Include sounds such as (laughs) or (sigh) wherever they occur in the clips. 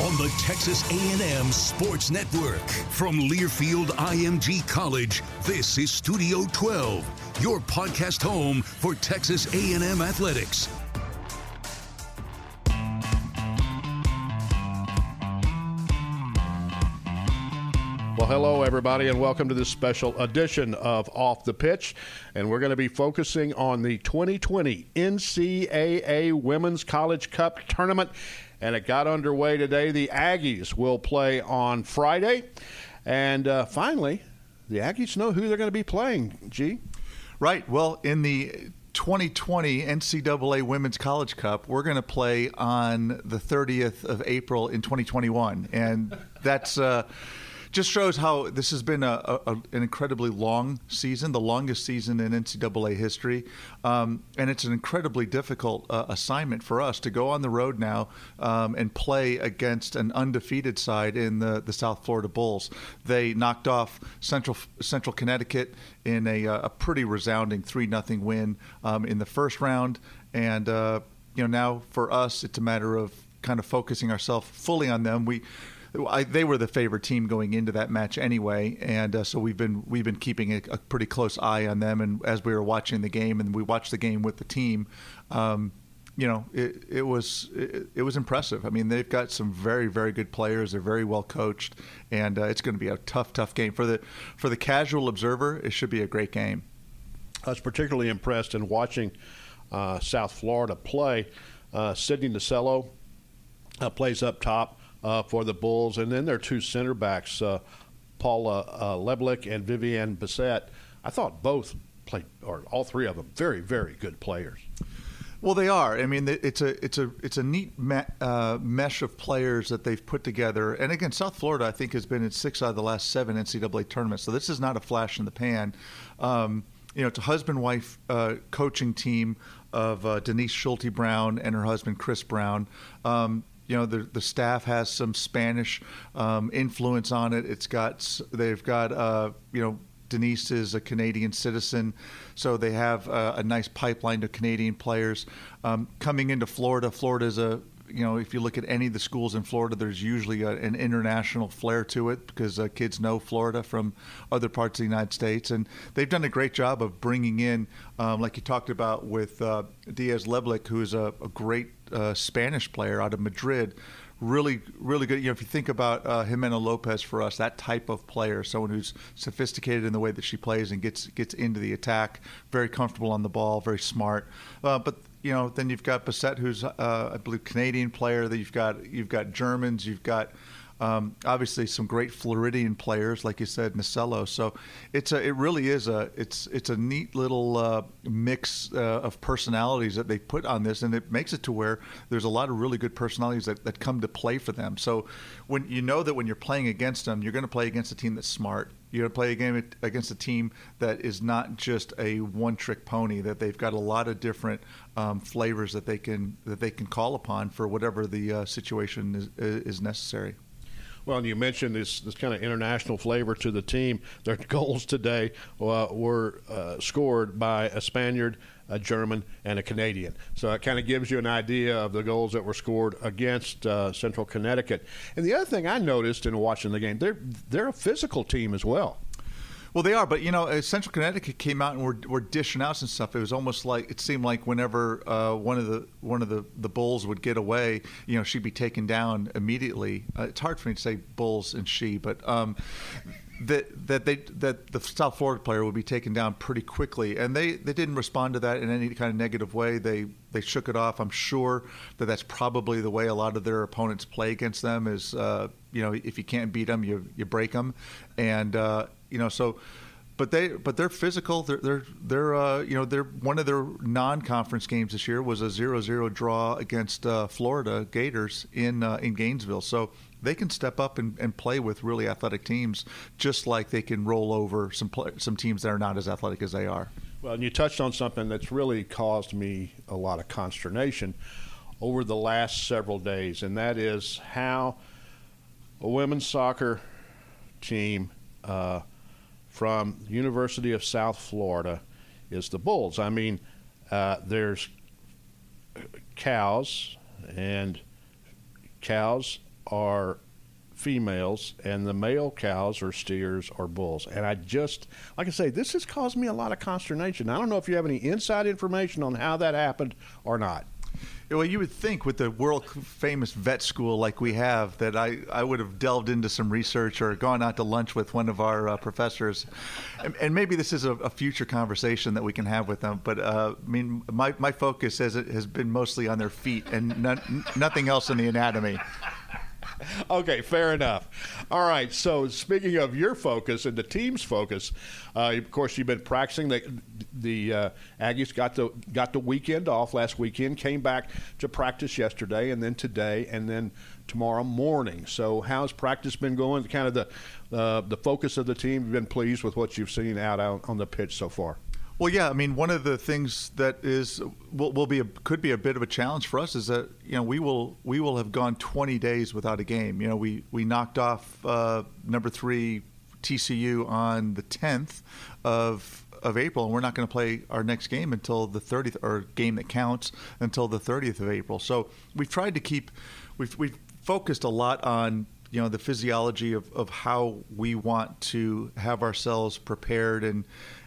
on the Texas A&M Sports Network. From Learfield IMG College, this is Studio 12, your podcast home for Texas A&M athletics. Well, hello, everybody, and welcome to this special edition of Off the Pitch. And we're going to be focusing on the 2020 NCAA Women's College Cup Tournament and it got underway today. The Aggies will play on Friday. And uh, finally, the Aggies know who they're going to be playing, G. Right. Well, in the 2020 NCAA Women's College Cup, we're going to play on the 30th of April in 2021. And that's. Uh, just shows how this has been a, a, an incredibly long season, the longest season in NCAA history, um, and it's an incredibly difficult uh, assignment for us to go on the road now um, and play against an undefeated side in the, the South Florida Bulls. They knocked off Central Central Connecticut in a, uh, a pretty resounding three nothing win um, in the first round, and uh, you know now for us it's a matter of kind of focusing ourselves fully on them. We I, they were the favorite team going into that match anyway, and uh, so we've been we've been keeping a, a, pretty close eye on them. And as we were watching the game, and we watched the game with the team, um, you know, it, it was it, it, was impressive. I mean, they've got some very very good players. They're very well coached, and uh, it's going to be a tough tough game for the for the casual observer. It should be a great game. I was particularly impressed in watching uh, South Florida play. Uh, Sydney Nasello uh, plays up top uh, for the Bulls. And then their two center backs, uh, Paula uh, Leblick and Vivianne Bessette, I thought both played, or all three of them, very, very good players. Well, they are. I mean, it's a it's a it's a neat me- uh, mesh of players that they've put together. And again, South Florida, I think, has been in six out of the last seven NCAA tournaments. So this is not a flash in the pan. Um, you know, it's a husband-wife uh, coaching team of uh, Denise Schilte Brown and her husband Chris Brown. Um, you know the the staff has some Spanish um, influence on it. It's got they've got uh, you know Denise is a Canadian citizen, so they have a, a nice pipeline to Canadian players um, coming into Florida. Florida is a you know, if you look at any of the schools in Florida, there's usually a, an international flair to it because uh, kids know Florida from other parts of the United States, and they've done a great job of bringing in, um, like you talked about with uh, Diaz Leblick, who is a, a great uh, Spanish player out of Madrid. Really, really good. You know, if you think about uh, Jimena Lopez for us, that type of player, someone who's sophisticated in the way that she plays and gets gets into the attack, very comfortable on the ball, very smart. Uh, but you know, then you've got Bessette, who's uh, I believe Canadian player. That you've got you've got Germans, you've got Um, obviously, some great Floridian players, like you said, Nasello. So it's a, it really is a it's it's a neat little uh, mix uh, of personalities that they put on this, and it makes it to where there's a lot of really good personalities that, that come to play for them. So when you know that when you're playing against them, you're going to play against a team that's smart. You're going to play a game against a team that is not just a one-trick pony. That they've got a lot of different um, flavors that they can that they can call upon for whatever the uh, situation is, is necessary. Well, and you mentioned this this kind of international flavor to the team. Their (laughs) goals today uh, were uh, scored by a Spaniard, a German, and a Canadian. So it kind of gives you an idea of the goals that were scored against uh, Central Connecticut. And the other thing I noticed in watching the game, they're they're a physical team as well. Well, they are, but you know, uh, Central Connecticut came out and were, were dishing out some stuff. It was almost like it seemed like whenever uh, one of the one of the, the bulls would get away, you know, she'd be taken down immediately. Uh, it's hard for me to say bulls and she, but um, that that they that the South Florida player would be taken down pretty quickly, and they, they didn't respond to that in any kind of negative way. They they shook it off. I'm sure that that's probably the way a lot of their opponents play against them. Is uh, you know if you can't beat them, you you break them, and uh, you know, so but they but they're physical. They're they're they're uh, you know they're one of their non-conference games this year was a 0-0 draw against uh, Florida Gators in uh, in Gainesville. So they can step up and, and play with really athletic teams, just like they can roll over some play, some teams that are not as athletic as they are. Well, and you touched on something that's really caused me a lot of consternation over the last several days, and that is how a women's soccer team. From University of South Florida is the bulls. I mean, uh, there's cows, and cows are females, and the male cows are steers or bulls. And I just, like I say, this has caused me a lot of consternation. I don't know if you have any inside information on how that happened or not. Well, you would think with the world famous vet school like we have that I, I would have delved into some research or gone out to lunch with one of our uh, professors. And, and, maybe this is a, a, future conversation that we can have with them. But uh, I mean, my, my focus has, has been mostly on their feet and nothing else in the anatomy. (laughs) okay, fair enough. All right. So speaking of your focus and the team's focus, uh, of course you've been practicing. The the uh, Aggies got the got the weekend off last weekend. Came back to practice yesterday, and then today, and then tomorrow morning. So how's practice been going? Kind of the uh, the focus of the team. You've been pleased with what you've seen out, out on the pitch so far. Well, yeah. I mean, one of the things that is will, will be a, could be a bit of a challenge for us is that you know we will we will have gone 20 days without a game. You know, we we knocked off uh, number three TCU on the 10th of of April, and we're not going to play our next game until the 30th, or game that counts until the 30th of April. So we've tried to keep we've we've focused a lot on you know the physiology of, of how we want to have ourselves prepared and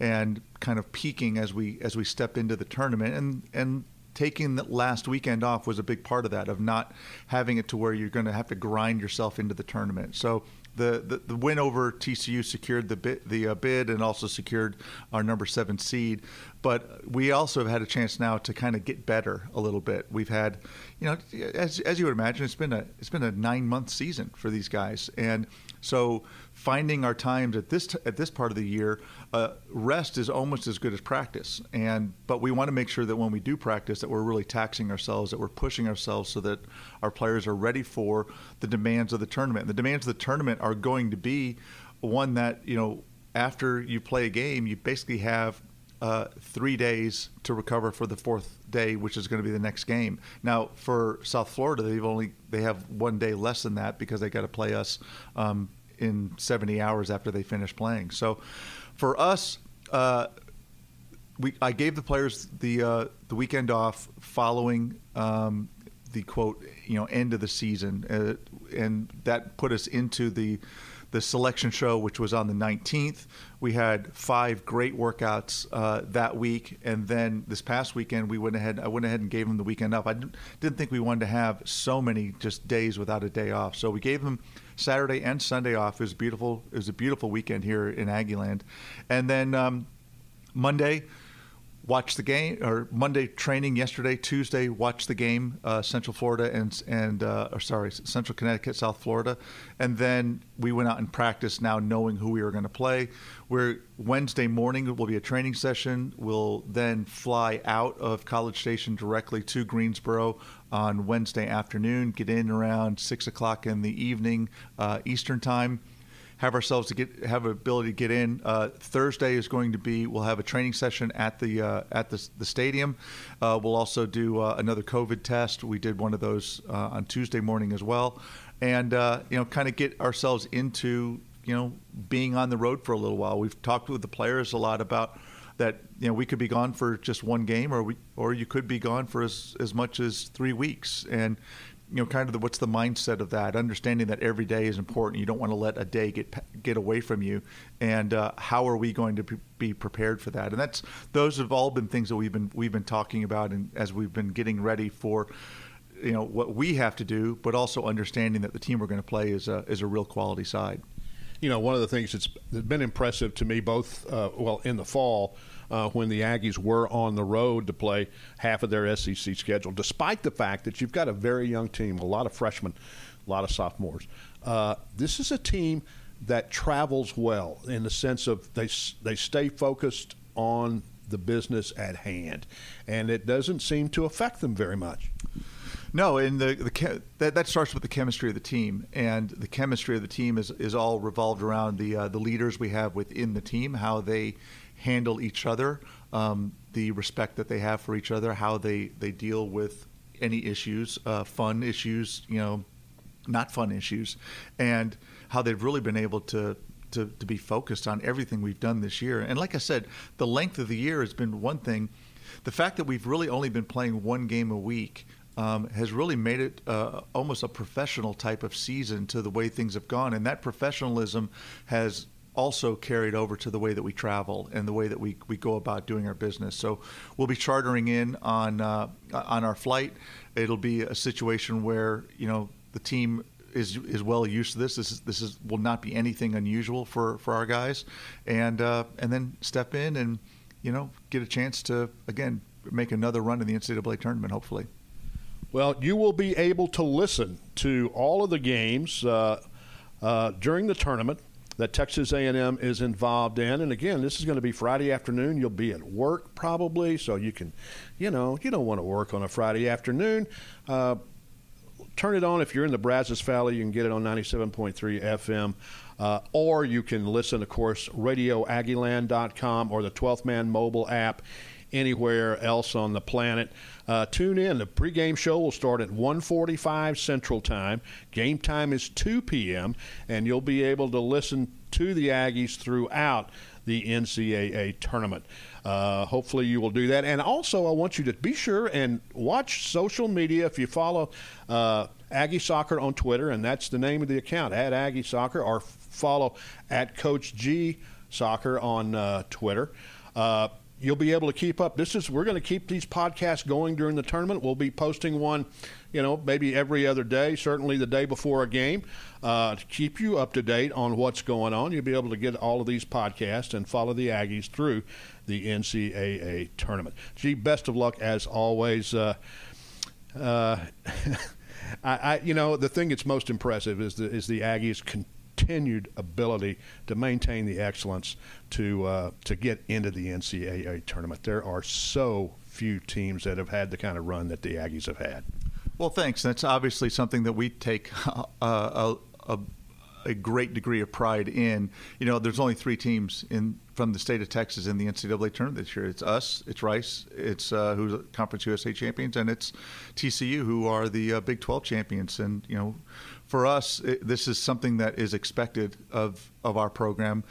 and kind of peaking as we as we step into the tournament and and taking the last weekend off was a big part of that of not having it to where you're going to have to grind yourself into the tournament so the, the, the win over TCU secured the bid, the uh, bid and also secured our number seven seed. But we also have had a chance now to kind of get better a little bit. We've had, you know, as, as you would imagine, it's been a it's been a nine month season for these guys, and so finding our times at this t- at this part of the year, uh, rest is almost as good as practice. And but we want to make sure that when we do practice, that we're really taxing ourselves, that we're pushing ourselves, so that our players are ready for the demands of the tournament. The demands of the tournament are going to be one that you know after you play a game, you basically have uh, three days to recover for the fourth day, which is going to be the next game. Now, for South Florida, they've only they have one day less than that because they got to play us um, in 70 hours after they finish playing. So, for us, uh, we I gave the players the uh, the weekend off following um, the quote you know end of the season, uh, and that put us into the the selection show, which was on the 19th. We had five great workouts uh, that week, and then this past weekend we went ahead. I went ahead and gave them the weekend off. I didn't, think we wanted to have so many just days without a day off, so we gave them Saturday and Sunday off. It was beautiful. It was a beautiful weekend here in Aggieland, and then um, Monday watch the game or Monday training yesterday, Tuesday watch the game, uh, Central Florida and and uh, or sorry, Central Connecticut, South Florida, and then we went out and practiced now knowing who we were going to play. We're Wednesday morning will be a training session. We'll then fly out of College Station directly to Greensboro on Wednesday afternoon. Get in around six o'clock in the evening uh, Eastern time have ourselves to get have ability to get in. Uh, Thursday is going to be we'll have a training session at the uh, at the, the stadium. Uh, we'll also do uh, another COVID test. We did one of those uh, on Tuesday morning as well, and uh, you know kind of get ourselves into you know being on the road for a little while. We've talked with the players a lot about that you know we could be gone for just one game or we or you could be gone for as as much as 3 weeks and you know, kind of the, what's the mindset of that? Understanding that every day is important. You don't want to let a day get get away from you. And uh, how are we going to be prepared for that? And that's those have all been things that we've been we've been talking about, and as we've been getting ready for, you know, what we have to do, but also understanding that the team we're going to play is a is a real quality side. You know, one of the things that's been impressive to me, both uh, well in the fall uh, when the Aggies were on the road to play half of their SEC schedule, despite the fact that you've got a very young team, a lot of freshmen, a lot of sophomores. Uh, this is a team that travels well in the sense of they they stay focused on the business at hand, and it doesn't seem to affect them very much. No, and the, the that, that starts with the chemistry of the team, and the chemistry of the team is, is all revolved around the uh, the leaders we have within the team, how they handle each other, um, the respect that they have for each other, how they, they deal with any issues, uh, fun issues, you know, not fun issues, and how they've really been able to, to, to be focused on everything we've done this year. And like I said, the length of the year has been one thing. The fact that we've really only been playing one game a week um, has really made it uh, almost a professional type of season to the way things have gone. And that professionalism has also carried over to the way that we travel and the way that we, we go about doing our business. So we'll be chartering in on uh, on our flight. It'll be a situation where you know the team is is well used to this. This is this is will not be anything unusual for, for our guys, and uh, and then step in and you know get a chance to again make another run in the NCAA tournament. Hopefully. Well, you will be able to listen to all of the games uh, uh during the tournament that Texas A&M is involved in. And again, this is going to be Friday afternoon. You'll be at work probably, so you can, you know, you don't want to work on a Friday afternoon. Uh, turn it on if you're in the Brazos Valley. You can get it on 97.3 FM. Uh, or you can listen, of course, radioaggieland.com or the 12th Man mobile app anywhere else on the planet. Uh, tune in. The pregame show will start at 1:45 Central Time. Game time is 2 p.m. and you'll be able to listen to the Aggies throughout the NCAA tournament. Uh, hopefully, you will do that. And also, I want you to be sure and watch social media. If you follow uh, Aggie Soccer on Twitter, and that's the name of the account at Aggie Soccer, or follow at Coach G Soccer on uh, Twitter. You'll be able to keep up. This is we're going to keep these podcasts going during the tournament. We'll be posting one, you know, maybe every other day, certainly the day before a game, uh, to keep you up to date on what's going on. You'll be able to get all of these podcasts and follow the Aggies through the NCAA tournament. Gee, best of luck as always. Uh, uh, (laughs) I, I, you know, the thing that's most impressive is the is the Aggies. Con- continued ability to maintain the excellence to uh, to get into the NCAA tournament. There are so few teams that have had the kind of run that the Aggies have had. Well, thanks. That's obviously something that we take (laughs) uh, a, a, a, great degree of pride in. You know, there's only three teams in from the state of Texas in the NCAA tournament this year. It's us, it's Rice, it's uh, who's Conference USA champions, and it's TCU who are the uh, Big 12 champions. And you know, for us, it, this is something that is expected of of our program.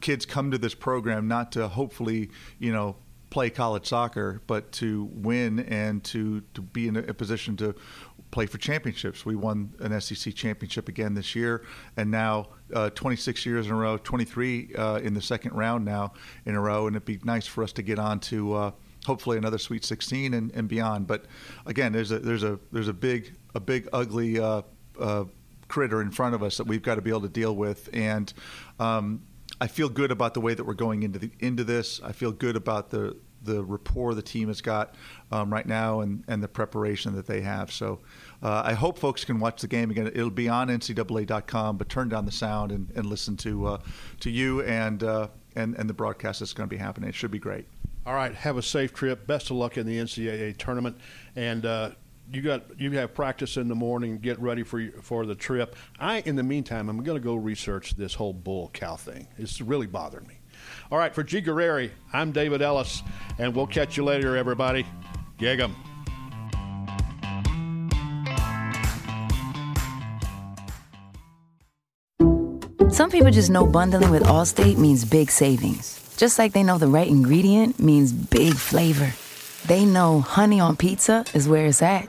Kids come to this program not to hopefully, you know, play college soccer, but to win and to, to be in a, a, position to play for championships. We won an SEC championship again this year, and now uh, 26 years in a row, 23 uh, in the second round now in a row, and it'd be nice for us to get on to. Uh, hopefully another Sweet 16 and, and beyond, but again, there's a there's a there's a big a big ugly uh, uh, critter in front of us that we've got to be able to deal with. And um, I feel good about the way that we're going into the, into this. I feel good about the the rapport the team has got um, right now and, and the preparation that they have. So uh, I hope folks can watch the game again. It'll be on NCAA.com, but turn down the sound and, and listen to uh, to you and, uh, and and the broadcast that's going to be happening. It should be great. All right, have a safe trip. Best of luck in the NCAA tournament, and uh, you got you have practice in the morning. Get ready for for the trip. I, in the meantime, I'm going to go research this whole bull cow thing. It's really bothering me. All right, for G. Guerrieri, I'm David Ellis, and we'll catch you later, everybody. Gig 'em. Some people just know bundling with Allstate means big savings. Just like they know the right ingredient means big flavor. They know honey on pizza is where it's at,